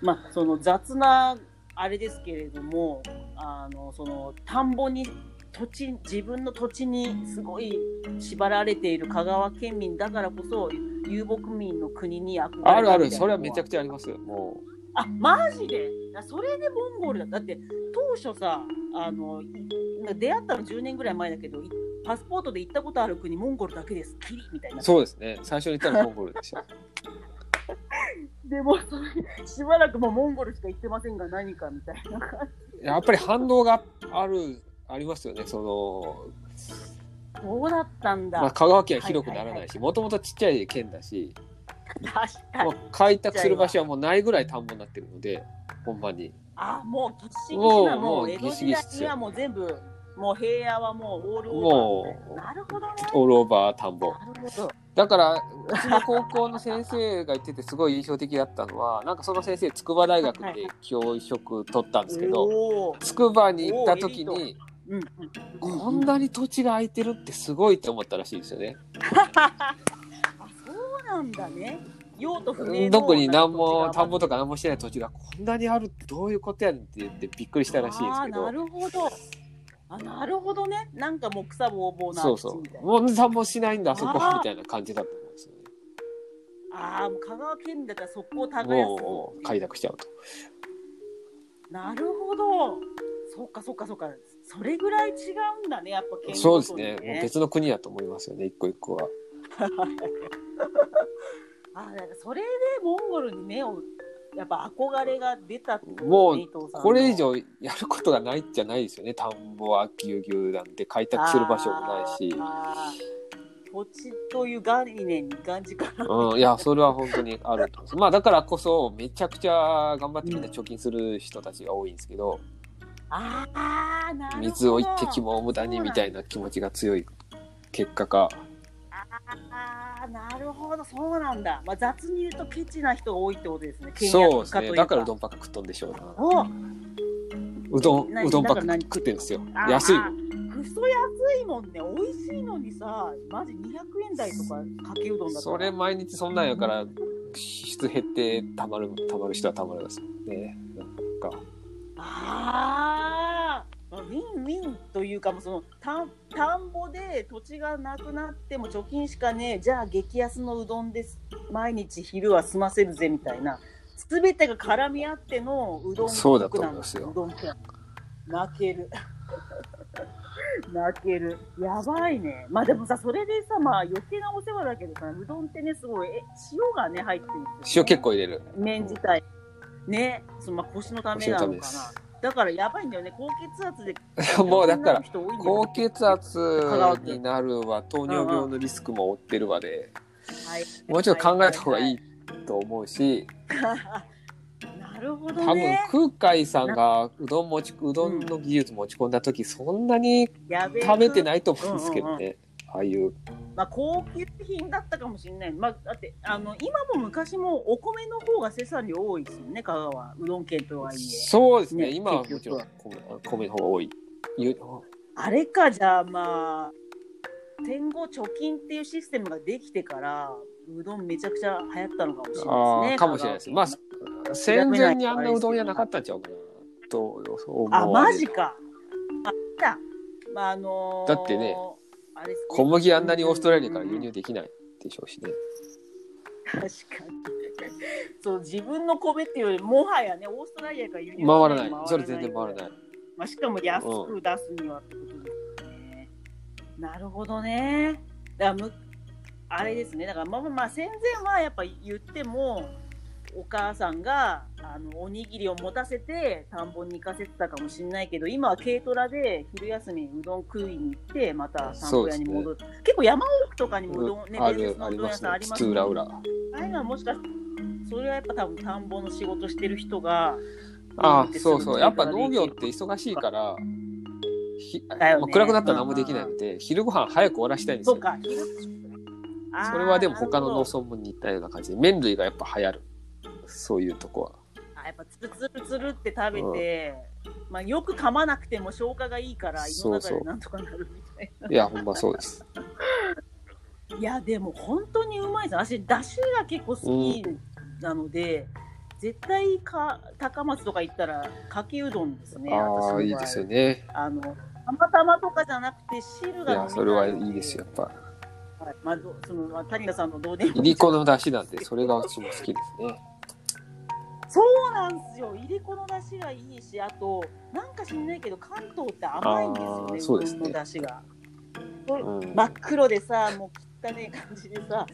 まあ、その雑なあれですけれども、あの、その田んぼに、土地、自分の土地にすごい縛られている香川県民だからこそ、遊牧民の国に憧れたあるある。それはめちゃくちゃありますよ。もあマジで？あそれでモンゴルだ。だって当初さあのい出会ったの10年ぐらい前だけどいパスポートで行ったことある国モンゴルだけです。キリみたいな。うそうですね。最初に言ったらモンゴルでした。でもそれしばらくもうモンゴルしか行ってませんが何かみたいな感やっぱり反動があるありますよね。その、じそうだったんだ、まあ、香川県は広くならないしもともとちっちゃい県だしもう開拓する場所はもうないぐらい田んぼになってるのでほんまに。あもうぎっしぎしもうなももうう江戸時代にはもう全部もう平野はもうオールオーバー。もうなるほどね。オールオーバー田んぼ。だからうちの高校の先生が言っててすごい印象的だったのは なんかその先生筑波大学で教職取ったんですけどおー。筑波に行った時にこんなに土地が空いてるってすごいって思ったらしいですよね。なんだね。用途不明の特に何も田んぼとかか何もしてない土地がこんなにあるってどういうことやねんって言ってびっくりしたらしいんですけどなるほど。あなるほどね。なんかもう草ぼうぼうなそうそうな。もう田んぼしないんだあそこみたいな感じだと思うんですよね。ああもう香川県民だったら速攻耕す。もう開拓しちゃうと。なるほど。そっかそっかそっか。それぐらい違うんだねやっぱ県そうですね。もう別の国だと思いますよね一個一個は。あだからそれでモンゴルに目をやっぱ憧れが出たってねもうこれ以上やることがないじゃないですよね。田んぼはぎゅうぎゅうなんて開拓する場所もないし。土地という概念にがんじからうん、いや、それは本当にあると思いまあ、だからこそ、めちゃくちゃ頑張ってみんな貯金する人たちが多いんですけど、ああ、なるほど。水を一滴も無駄にみたいな気持ちが強い結果か。ああ、なるほど、そうなんだ。まあ、雑に言うとケチな人が多いってことですね。そうですね。だからうどん。んばっか食っとんでしょううどん、何うどんばっか食ってんですよ安い。クソ安いもんね。美味しいのにさ、マジ200円台とかかけうどんだそれ毎日そんなんやから、脂質減ってたまる、たまる人はたまるですね。なんか。ああ、というか、もうその田ん田んぼで土地がなくなっても貯金しかねえ、じゃあ激安のうどんです。毎日昼は済ませるぜみたいな。すべてが絡み合ってのうどんそうだと思いますようどん店泣ける。泣ける。やばいね。まあでもさ、それでさ、まあ余計なお世話だけどさ、うどんってね、すごい、え、塩がね、入ってるんですよ塩結構入れる。麺自体。ね、そのまあ腰のためなのかな。だからやばいんだよね、高血圧で。もうだから高血圧になるわ、糖尿病のリスクも負ってるわで、はい。もうちょっと考えた方がいいと思うし、なるほど多分ね。空海さんがうどん持ちうどんの技術持ち込んだ時そんなに食べてないと思うんですけどね、ああいうまあ高級品だったかもしれない。まあだってあの今も昔もお米の方が生産量多いですよね、香川うどん県とはいえ。そうですね。ね今はもちろん米米の方が多い。ゆあれかじゃあまあ戦後貯金っていうシステムができてからうどんめちゃくちゃ流行ったのかもしれないですね。かもしれないです。まあ香戦前にあんなうどん屋なかったんちゃうかなと思あマジか。あじゃあまああのーだってねあれですね小麦あんなにオーストラリアから輸入できないでしょうしね。確かに。そう自分の米っていうよりもはやねオーストラリアから輸入回らない。それ全然回らない。まあ、しかも安く出すにはってことですよね。なるほどね。だからむあれですねだからまあまあまあ戦前はやっぱ言ってもお母さんがあのおにぎりを持たせて田んぼに行かせてたかもしれないけど今は軽トラで昼休みにうどん食いに行ってまた田んぼ屋に戻る、結構山奥とかにもうどん、ねある伝説のうどんありますね屋さんあり。ます津浦浦。ああいうのはもしかしてそれはやっぱ多分田んぼの仕事してる人があそうそう。やっぱ農業って忙しいから。ひね暗くなったら何もできないので、昼ご飯早く終わらしたいんですよ。それはでも他の農なるほど村も似たような感じで、麺類がやっぱ流行る。そういうとこは。あやっぱつるつるつるって食べて、まあ、よく噛まなくても消化がいいから胃の中でなんとかなるみたいないや、ほんまそうです。いやでも本当にうまいです私だしが結構好きなので、絶対か高松とか行ったらかけうどんですねああ、いいですよね。あのたまたまとかじゃなくて汁がいいや、それはいいですよ、やっぱ。はいまあ、どそのまあ谷田さんのどうでもいりこの出汁なんで、それが私も好きですね。そうなんですよ。いりこの出汁がいいし、あと、なんか知んないけど、関東って甘いんですよね、そうですね出汁が。うん。真っ黒でさ、もう汚い感じでさ、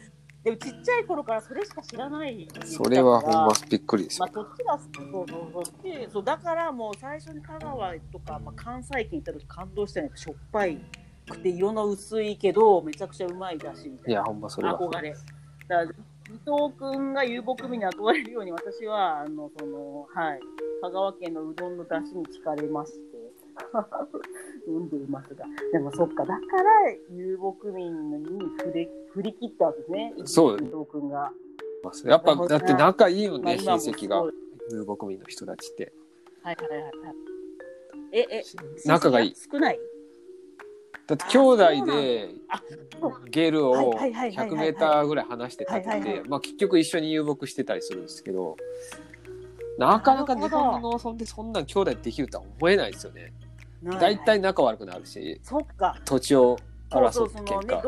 でもちっちゃい頃からそれしか知らない。それはほんまびっくりですまあ、よ。そっちがそうそうそうでそうだからもう最初に香川とか、まあ、関西圏行った時感動したのはしょっぱいくて色の薄いけどめちゃくちゃうまいだしみたいないや、ほんまそれは。憧れ。だから伊藤君が遊牧民に憧れるように私はあのそのはい香川県のうどんの出汁に惹かれまして 飲んでいますがでもそっかだから遊牧民に振り振り切ったわけですねそう伊藤君が。やっぱ、だって仲いいよね、親戚が。遊牧民の人たちって。はいはいはいはい。ええ仲がいい。少ない？だって兄弟でゲルをはいはいはいはいはい。100メーターぐらい離して立てて、まあ結局一緒に遊牧してたりするんですけど、なかなか日本の農村でそんなん兄弟できるとは思えないですよね。大体仲悪くなるし、土地を争って喧ね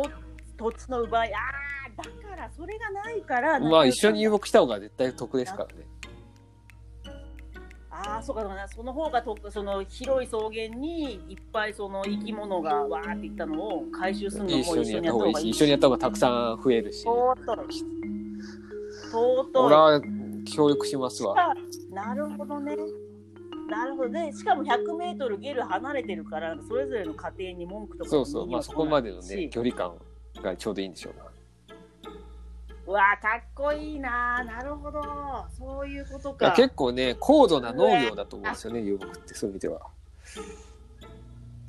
土地の奪い。ああだからそれがないからまあ一緒に遊牧した方が絶対得ですからね。ああそうかそうかその方がとその広い草原にいっぱいその生き物がわーっていったのを回収するのも一緒にやった方がいいし、一緒にやった方がたくさん増えるし。とうといとうとい俺は協力しますわ。なるほどね。なるほどね。しかも100メートルゲル離れてるから、それぞれの家庭に文句とかそうそう、まあそこまでのね、し距離感がちょうどいいんでしょうな。うわあ、かっこいいな。なるほど。そういうことか。結構ね、高度な農業だと思うんですよね、遊牧って、そういう意味では。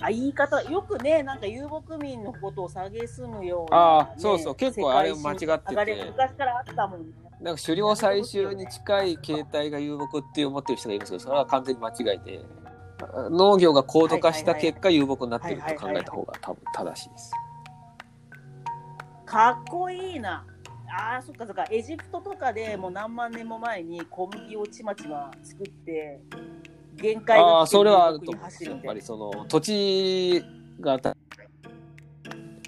あ言い方、よくね、なんか遊牧民のことを蔑むような、ね。ああそうそう結構あれ間違ってて昔からあったもんね。なんか狩猟採集に近い形態が遊牧って思ってる人がいるんですけど、それは完全に間違いで、農業が高度化した結果、遊牧になってると考えた方が多分正しいです。かっこいいな。ああ、そっかそっか。エジプトとかでもう何万年も前に小麦をちまちま作って、限界ああ、が来てそれはあると。やっぱりその土地が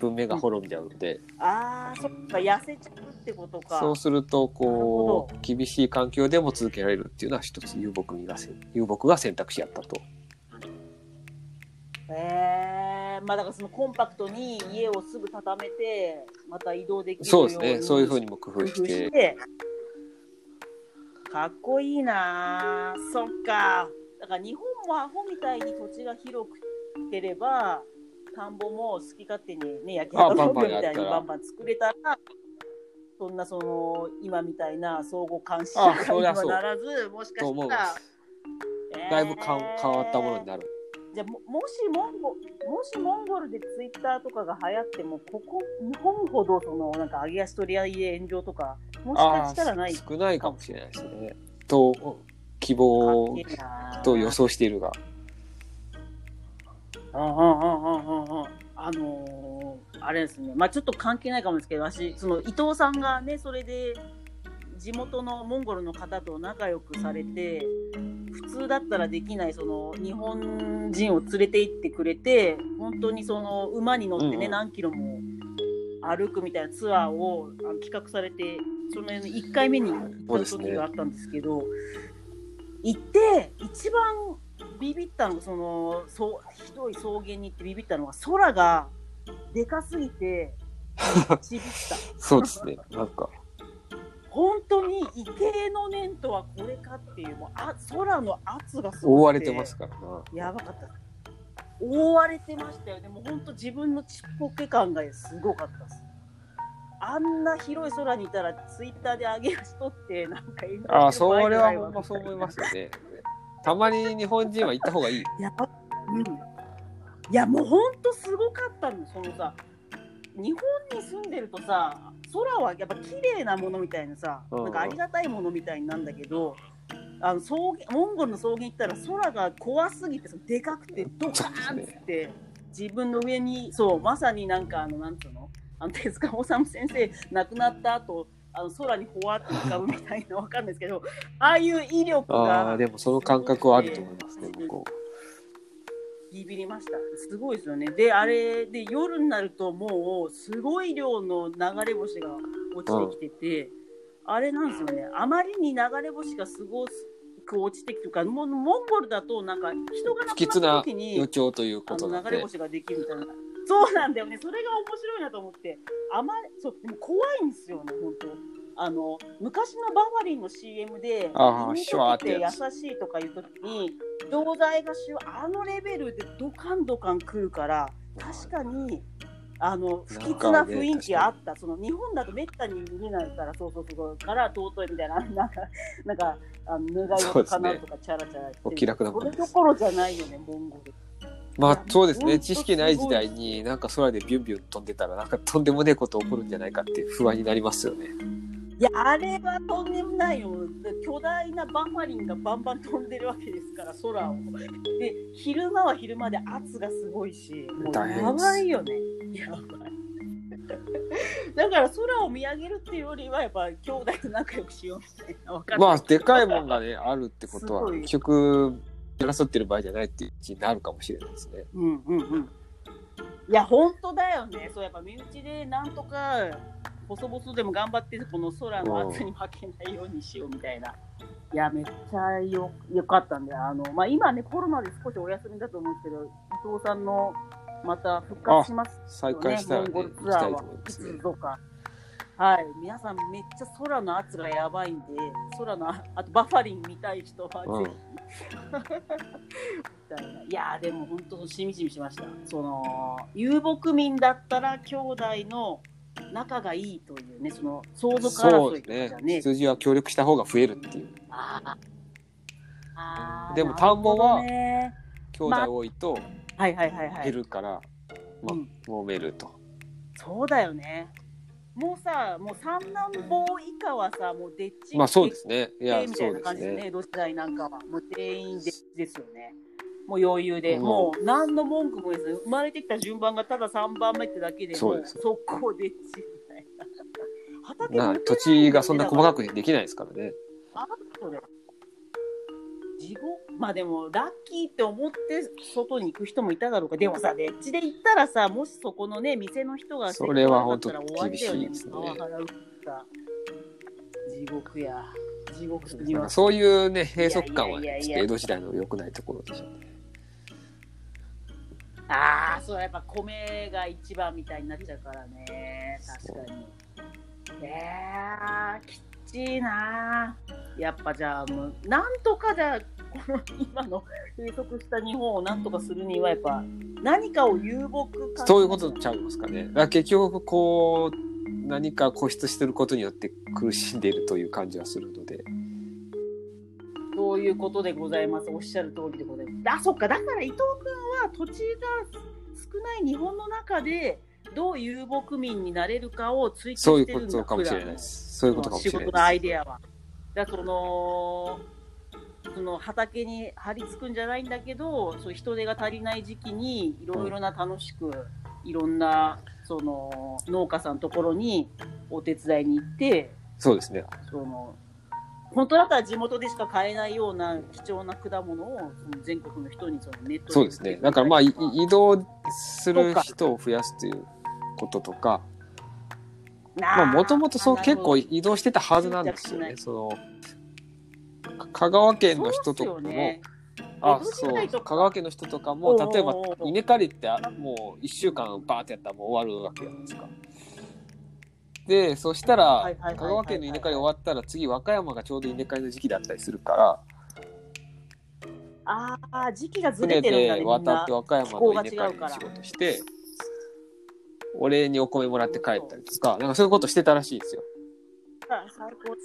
文明が滅んじゃうので、ああ、そっか、痩せちゃうってことか。そうするとこう厳しい環境でも続けられるっていうのは一つ遊牧民がせ遊牧が選択肢やったと。ええまあだからそのコンパクトに家をすぐ畳めて、また移動できるよそうですね。そういうふうににも工工夫夫して。して。かっこいいなーそっか。だから日本もアホみたいに土地が広くてれば、田んぼも好き勝手にね、焼きあ畑みたいにバンバン作れたら、そんなその今みたいな相互監視あ社会にはならず、もしかしたら。だいぶかん変わったものになる。じゃあももしモンゴもしモンゴルでツイッターとかが流行ってもここ日本ほどそのなんか揚げ足取り合いで炎上とかもしかあしたらないあ、少ないかもしれないですね。と、希望と予想しているが。うんうんうんうんうんうんあのーあれですねまあちょっと関係ないかもですけど私その伊藤さんがねそれで地元のモンゴルの方と仲良くされて普通だったらできないその日本人を連れて行ってくれて本当にその馬に乗ってね、うんうん何キロも歩くみたいなツアーを企画されてその1回目に行った時があったんですけど行って一番ビビったのがそのそうひどい草原に行ってビビったのが空がでかすぎて ちびった。そうですね。なんか、本当に異形の念とはこれかっていうもうあ空の圧がすごく覆われてますからな。やばかった覆われてましたよでも本当自分のちっぽけ感がすごかったですあんな広い空にいたらツイッターで上げる人ってなんか炎上してるああ、それはほんまそう思いますよね。たまに日本人は行った方がいい。やばうんいやもう本当すごかったのそのさ日本に住んでるとさ空はやっぱ綺麗なものみたいなさ、うんなんかありがたいものみたいになんだけどあの草原モンゴルの草原行ったら空が怖すぎてそのでかくてドカーンって、自分の上にそうまさになんかあのなんつうのあの手塚治虫先生亡くなった後あの空にほわっと浮かぶみたいなわかんないですけどああいう威力あがあ、でもその感覚はあると思いますね、向こビビりました。すごいですよね。で、あれで夜になるともうすごい量の流れ星が落ちてきてて、あれなんですよね。あまりに流れ星がすごく落ちてきてるから、もうモンゴルだとなんか人が亡くな不吉なった時に予兆というこあとなんで。の流れ星ができるみたいな。そうなんだよね。それが面白いなと思って。あまり、そう、でも怖いんですよね、本当。あの昔のバファリンの CM でシュワーってて優しいとかいう時に錠剤がしゅあのレベルでドカンドカン来るから確かにあの不吉な雰囲気あった、その日本だとめったに見れないからそうそうそうから尊いみたいななんか なんかあの願い事叶うとかチャラチャラお気楽なもそれ。どころじゃないよねモンゴルまあそうですね、知識ない時代になんか空でビュンビュン飛んでたらなんかとんでもねえこと起こるんじゃないかって不安になりますよね。いやあれはとんでもないよ。巨大なバファリンがバンバン飛んでるわけですから空を。で昼間は昼間で圧がすごいしもうやばいよね。やばい。だから空を見上げるっていうよりはやっぱ兄弟と仲良くしようみたいなまあでかいもんがねあるってことは結局争ってる場合じゃないっていう気になるかもしれないですね。うんうんうん。いや本当だよね。そうやっぱ身内でなんとか細々でも頑張ってこの空の圧に負けないようにしようみたいな。いやめっちゃよよかったんであの、まあ、今ねコロナで少しお休みだと思うんですけど伊藤さんのまた復活します再開したらねツアーは思いつ。とか。はい、皆さんめっちゃ空の圧がやばいんで、空のああとバファリン見たい人はうんぜひ。みたいないやーでも本当しみじみしました。その遊牧民だったら兄弟の仲がいいというね、その相続そう争いとかじゃね。羊は協力した方が増えるっていうあーあーでも田んぼは兄弟多いとはいはいはいはい。減るから、まあうん揉めると。そうだよね。もうさ、もう三男坊以下はさ、もうでっちまあそうですね。いやみたそいうな感じですですね。ね、同時代なんかは。もう全員でですよね。もう余裕で、うん。もう何の文句もです生まれてきた順番がただ3番目ってだけでそうです。速攻でみたい。な。畑な土地がそんな細かくできないですからね。あそれ地獄？まあでもラッキーって思って外に行く人もいただろうか。でもさでっちで行ったらさもしそこのね店の人がそれは本当厳しいですね。地獄や。地獄そういうね閉塞感は江戸時代の良くないところでしょうね。ああそうやっぱ米が一番みたいになっちゃうからね確かにえー、きっちいなやっぱじゃあもうなんとかじゃあこの今の閉塞した日本をなんとかするにはやっぱ何かを遊牧化そういうことちゃいますかね。だか結局こう何か固執してることによって苦しんでいるという感じはするので。そういうことでございます。おっしゃる通りでございます。あ、そっか。だから伊藤君は土地が少ない日本の中でどう遊牧民になれるかを追求そういうしてるんだことかもしれないです。そういうことかもしれ仕事のアないでイデアは。だからそのその畑に張り付くんじゃないんだけど、そう人手が足りない時期にいろいろな楽しく、いろんなその農家さんのところにお手伝いに行って、す。そうですね。その本当だったら地元でしか買えないような貴重な果物をその全国の人にそのネットでそうですね。だからまあ、い移動する人を増やすということとか、まあ、もともとそう結構移動してたはずなんですよね。その、か香川県の人とかも、ね、あ、そう。香川県の人とかも、例えば稲刈りってあもう1週間バーってやったらもう終わるわけじゃないですか。で、そしたら香川県の稲刈り終わったら次和歌山がちょうど稲刈りの時期だったりするから、ああ、時期がず船れてるんだね、でみんな渡って。和歌山の稲刈りの仕事して、お礼にお米もらって帰ったりとか、なんかそういうことしてたらしいですよ。あ最高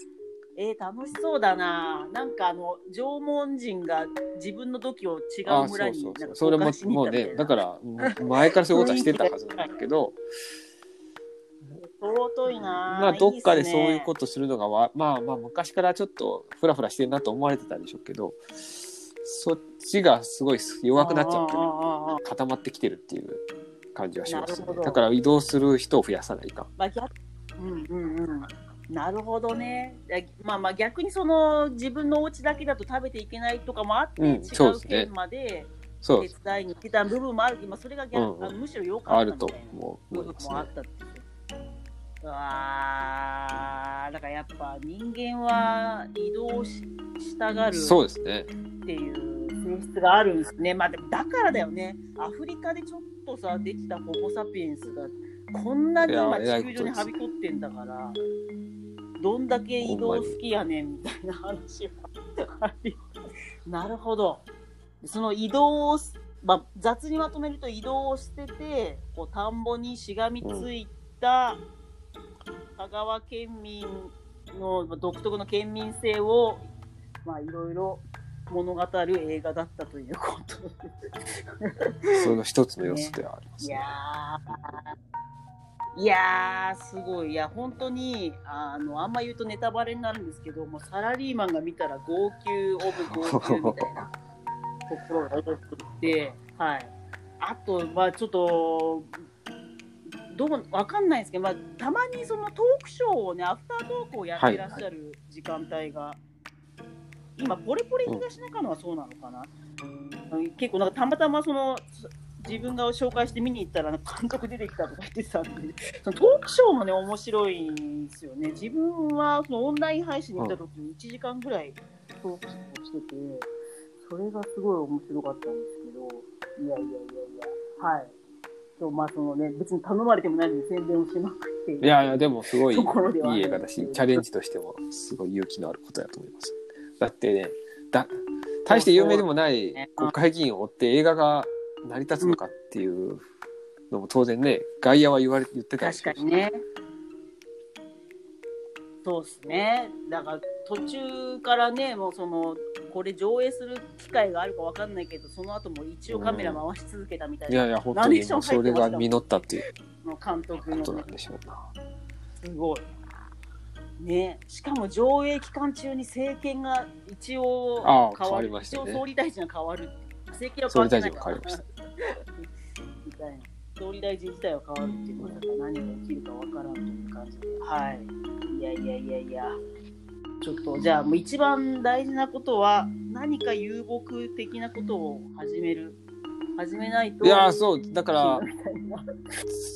えー、楽しそうだな。なんかあの縄文人が自分の土器を違あう村にそうそうそう。なんかそれももうね、だから、前からそういうことはしてたはずなんだけど、尊いな。まあ、どっかでそういうと。ことするのがわ、まあまあ、昔からちょっとフラフラしてるなと思われてたんでしょうけど、そっちがすごい弱くなっちゃってる、固まってきてるっていう感じはしますね。だから移動する人を増やさないかん。まあ、逆うんうんうん。なるほどね。まあまあ逆にその自分のお家だけだと食べていけないとかもあって、うん違う県まで手、伝いに行ってた部分もあるけど、まあ、それが逆、うんうむしろ良かったみたいな部分もあっ。たっていう。うわーだからやっぱ人間は移動ししたがるそうですね。っていう性質があるんですね。まあでもだからだよね。アフリカでちょっとさ、できたホモ・サピエンスがこんなに今地球上にはびこってんだから、どんだけ移動好きやねんみたいな話はなるほど。その移動まあ、雑にまとめると移動をしてて、こう田んぼにしがみついた香川県民の独特の県民性を、まあいろいろ物語る映画だったということその一つの要素ではありますいやね。ー、いやー、すごい。いや、本当に、あの、あんま言うとネタバレになるんですけど、もうサラリーマンが見たら号泣オブ号泣みたいな ところが起こっていて、はい。あと、まあちょっと、どう、わかんないですけど、まあ、たまにそのトークショーをね、アフタートークをやってらっしゃる時間帯が、今、ポレポレ東中野はそうなのかな、うん結構なんかたまたまその自分が紹介して見に行ったら監督出てきたとか言ってたんでそのトークショーもね面白いんですよね。自分はそのオンライン配信に行った時に1時間ぐらいトークショーをしててそれがすごい面白かったんですけどいやいやいやいやはい。とまあそのね別に頼まれてもないのに宣伝をしまくっているいやいや、でもすごいいいところではある映画だし、チャレンジとしてもすごい勇気のあることだと思います。だってね、だ大して有名でもない国会議員を追って映画が成り立つのかっていうのも当然ね、外野は言われ言ってたし確かにね。そうですね。だから途中からね、もうその、これ上映する機会があるかわかんないけど、その後も一応カメラ回し続けたみたいな、いやいや、本当にそれが実ったっていうの監督の、ね。ことなん、でしょうな。すごい。ね、しかも上映期間中に政権が一応ああ変わる、変わりましたね。一応総理大臣が変わる。政権は変わってないから。総理大臣が変わりました。みたいな総理大臣自体は変わるっていうことだから何が起きるかわからんという感じで。はい。いやいやいやいや。ちょっとじゃあもう一番大事なことは何か遊牧的なことを始める。始めないと。いや、そう、だから、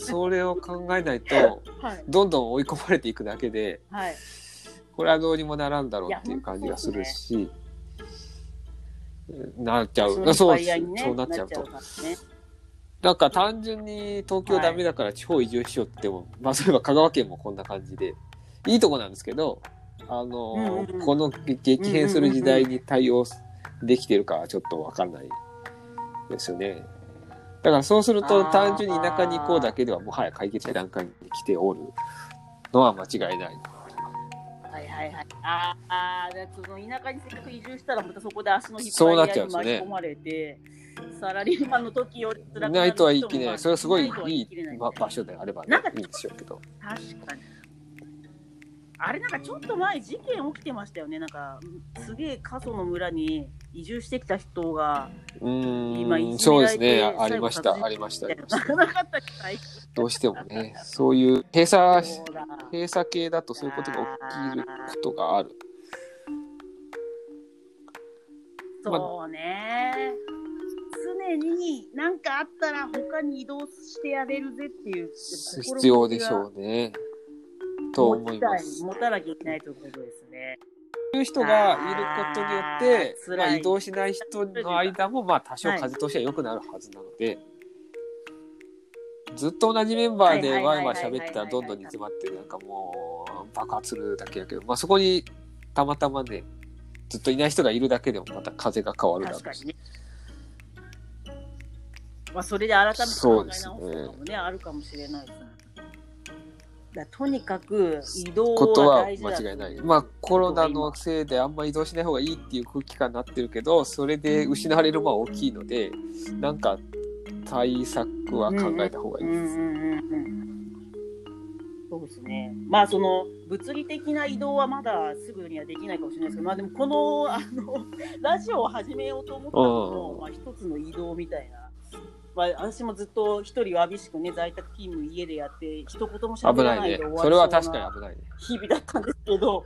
それを考えないと、はいどんどん追い込まれていくだけで、はいこれはどうにもならんだろうっていう感じがするし、なっちゃう。そそうそうなっちゃうと。なんか単純に東京ダメだから地方移住しようって言っても、まあそういえば香川県もこんな感じで、いいとこなんですけど、あのーうんうんうんこの激変する時代に対応できてるかはちょっとわかんないですよね。だからそうすると単純に田舎に行こうだけではもはや解決段階に来ておるのは間違いない。はいはいはい。あーあー、でその田舎にせっかく移住したら、またそこで足の引っそうな張り合いにっちゃうんですよね巻き込まれて、サラリーマンの時より辛くないとは言い切れない。それはすごいないい場所であればねなんか、いいんでしょうけど。確かに。あれなんかちょっと前事件起きてましたよね。なんか、すげえ過疎の村に移住してきた人が、今ん、そうですね。ありました、ありました、どうしてもね、そういう閉鎖、閉鎖系だとそういうことが起きることがある。そうね。常に何かあったら他に移動してやれるぜっていう必要でしょうね。と思います。持たなきゃいけないということですね。いう人がいることによって、まあ、移動しない人の間も、まあ、多少風としては良くなるはずなので、ずっと同じメンバーでワイワイ喋ってたらどんどん煮詰まって、なんかもう爆発するだけだけど、まあ、そこにたまたまね、ずっといない人がいるだけでもまた風が変わるだろうし。まあ、それで改めて考え直すとかもね、あるかもしれないですね。だとにかく移動ことはは大事だ間違いない。まあコロナのせいであんま移動しない方がいいっていう空気感になってるけど、それで失われるものは大きいので、なんか対策は考えた方がいいです。そうですね。まあその物理的な移動はまだすぐにはできないかもしれないですけど、まあでもこのあのラジオを始めようと思ったのも、うんまあ一つの移動みたいな。まあ私もずっと一人わびしくね在宅勤務家でやって一言も危喋らないいで終わり。それは確かに危ないね。日々だったんですけど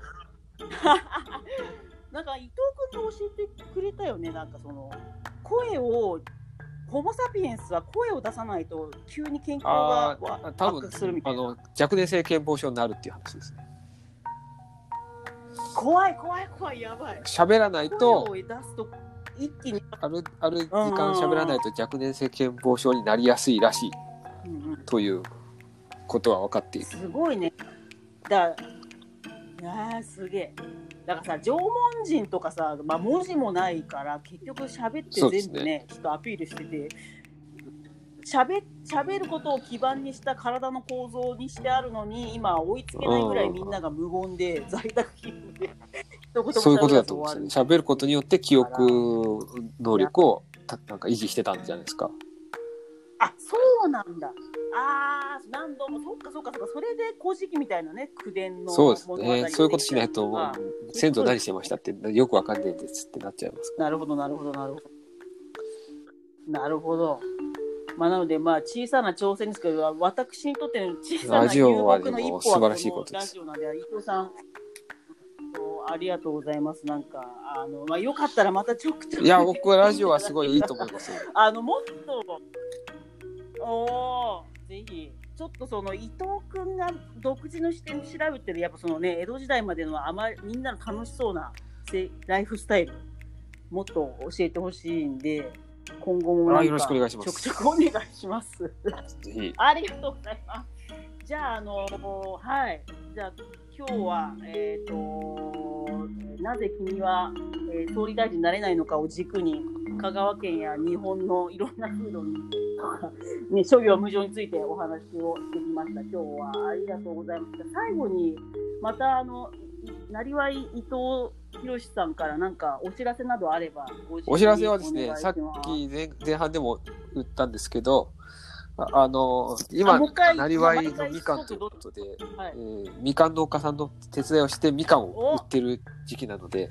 なんか伊藤君が教えてくれたよねなんかその声をホモ・サピエンスは声を出さないと急に健康が多悪分化するみたいなあの若年性健忘症になるっていう話ですね。怖い怖い怖いやばい喋らない声とを出すと一気に、あるある時間喋らないと若年性健忘症になりやすいらしいうんうんということは分かっている。すごいね。だいやーすげえ。だからさ縄文人とかさ、まあ、文字もないから結局喋って全部ねちょっとアピールしてて喋喋ることを基盤にした体の構造にしてあるのに今追いつけないぐらいみんなが無言で在宅勤務でそういうことだと思うんですよね。喋ることによって記憶能力をたなんか維持してたんじゃないですか？あそうなんだあー何度もそっかそっかそっかそれで古事記みたいなね口伝のそうですね。そういうことしないと、先祖何してましたってよくわかんないですってなっちゃいますかなるほど、なるほど、なるほど。なるほど。まあ、なので、まあ、小さな挑戦ですけど、私にとっての小さなラジオは遊牧の一歩は素晴らしいことですラジオなんで、伊藤さん、ありがとうございます。なんか、あの、まあ、よかったらまたちょくちょく。ら。いや、僕はラジオはすごいいいと思いますよ。あの、もっと、おー、ぜひ。ちょっとその伊藤君が独自の視点で調べてるやっぱそのね江戸時代までのあまりみんなの楽しそうなせライフスタイルもっと教えてほしいんで今後もなんかあよろしくお願いしますちょくちょくお願いします。ぜひ。ありがとうございます。じゃあ、あのはい。じゃあ、今日は、えっ、と、なぜ君は、えー総理大臣になれないのかを軸に、香川県や日本のいろんな風土に、ね、諸行無常についてお話をしてきました。今日はありがとうございました。最後に、また、あの、なりわい伊藤博さんからなんかお知らせなどあればお知らせはですね、さっき前前半でも言ったんですけど、ああの、あ今なりわいのみかんということで、はい。えーみかん農家さんの手伝いをしてみかんを売ってる時期なので、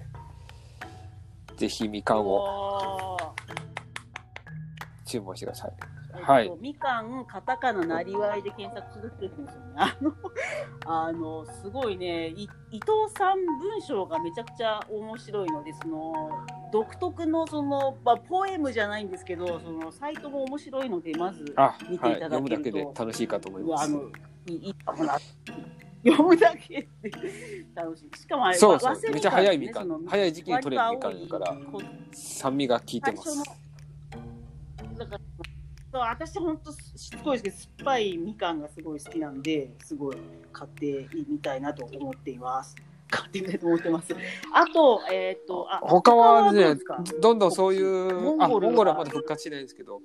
ぜひみかんを。注文してください。えっとはいみかん、カタカナ、なりわいで検索するって言うんですよね。あの、あの、すごいね、い伊藤さん文章がめちゃくちゃ面白いので、その、独特のその、まあ、ポエムじゃないんですけど、その、サイトも面白いので、まず、あ、見ていはい、ただけると読むだけで楽しいかと思いうます。わあの、いいいいかもな。読むだけで楽しい。しかもあれ、そうそうめっちゃ早いみかん早い時期に取れるみかん割だから酸味が効いてます私本当しつこいですけど酸っぱいみかんがすごい好きなんですごい買ってみたいなと思っています。買ってみたいと思ってます。あとえっ、とあ他はねどんどんそういう、あ、モンゴルはモンゴルはまだ復活しないんですけど、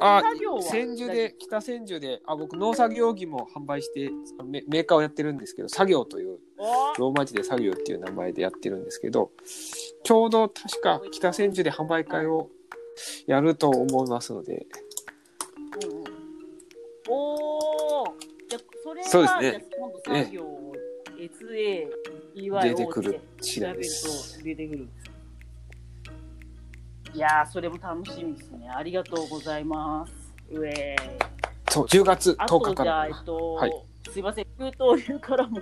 あ千住で、北千住で、あ、僕、農作業着も販売して、メメーカーをやってるんですけど、作業という、おローマ字で作業っていう名前でやってるんですけど、ちょうど確か北千住で販売会をやると思いますので、うんうん。おー。じゃあそれはそうですね。じゃあ今度作業を SAEY 出てくる調べる。と出てくるいやーそれも楽しみですね。ありがとうございます。うえーいそう、10月10あと日かじゃあ、らえっ。と、はい。すいません、給湯流からも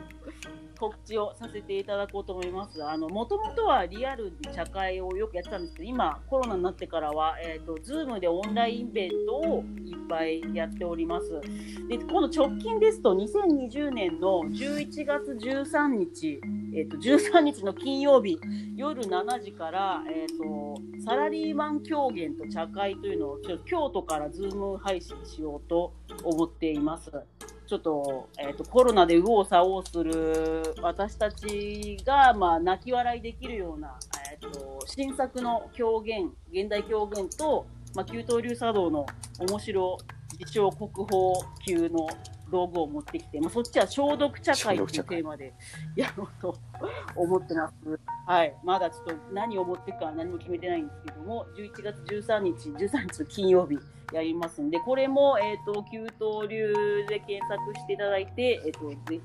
告知をさせていただこうと思います。あの、もともとはリアルで茶会をよくやってたんですけど、今、コロナになってからは、えっ、と、ズームでオンラインイベントをいっぱいやっております。で、この直近ですと、2020年の11月13日、えっ、と、13日の金曜日、夜7時から、えっ、と、サラリーマン狂言と茶会というのを、ちょっと京都からズーム配信しようと思っています。ちょっと,、えー、とコロナで右往左往する私たちが、まあ、泣き笑いできるような、えー、と新作の狂言現代狂言と、まあ、九刀流茶道の面白自称国宝級の道具を持ってきて、まあ、そっちは消毒茶会というテーマで やろうと思ってます。はい、まだちょっと何を持っていくかは何も決めてないんですけども、11月13日、13日の金曜日やりますんで、これも、えっ、ー、と、九刀流で検索していただいて、えっ、ー、と、ぜひ、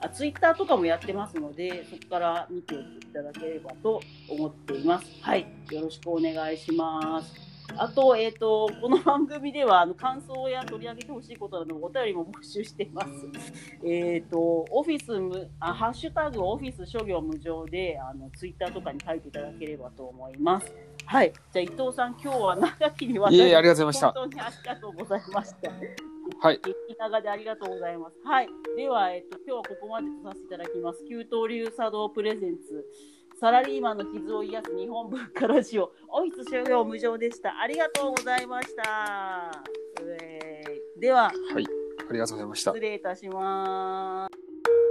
あ、ツイッターとかもやってますので、そこから見ていただければと思っています。はい、よろしくお願いします。あと、えっ、ー、と、この番組では、あの、感想や取り上げてほしいことなどお便りも募集しています。えっ、と、オフィスむあ、ハッシュタグオフィス諸行無常で、あの、ツイッターとかに書いていただければと思います。はい。じゃあ、伊藤さん、今日は長きにわたり、ありがとうございました。本当にありがとうございました。はい。激長でありがとうございます。はい。では、えっと、今日はここまでとさせていただきます。九刀流茶道プレゼンツ。サラリーマンの傷を癒す日本文化ラジオ、オフィス商業無常でした。ありがとうございました。えー、では、はい。ありがとうございました。失礼いたします。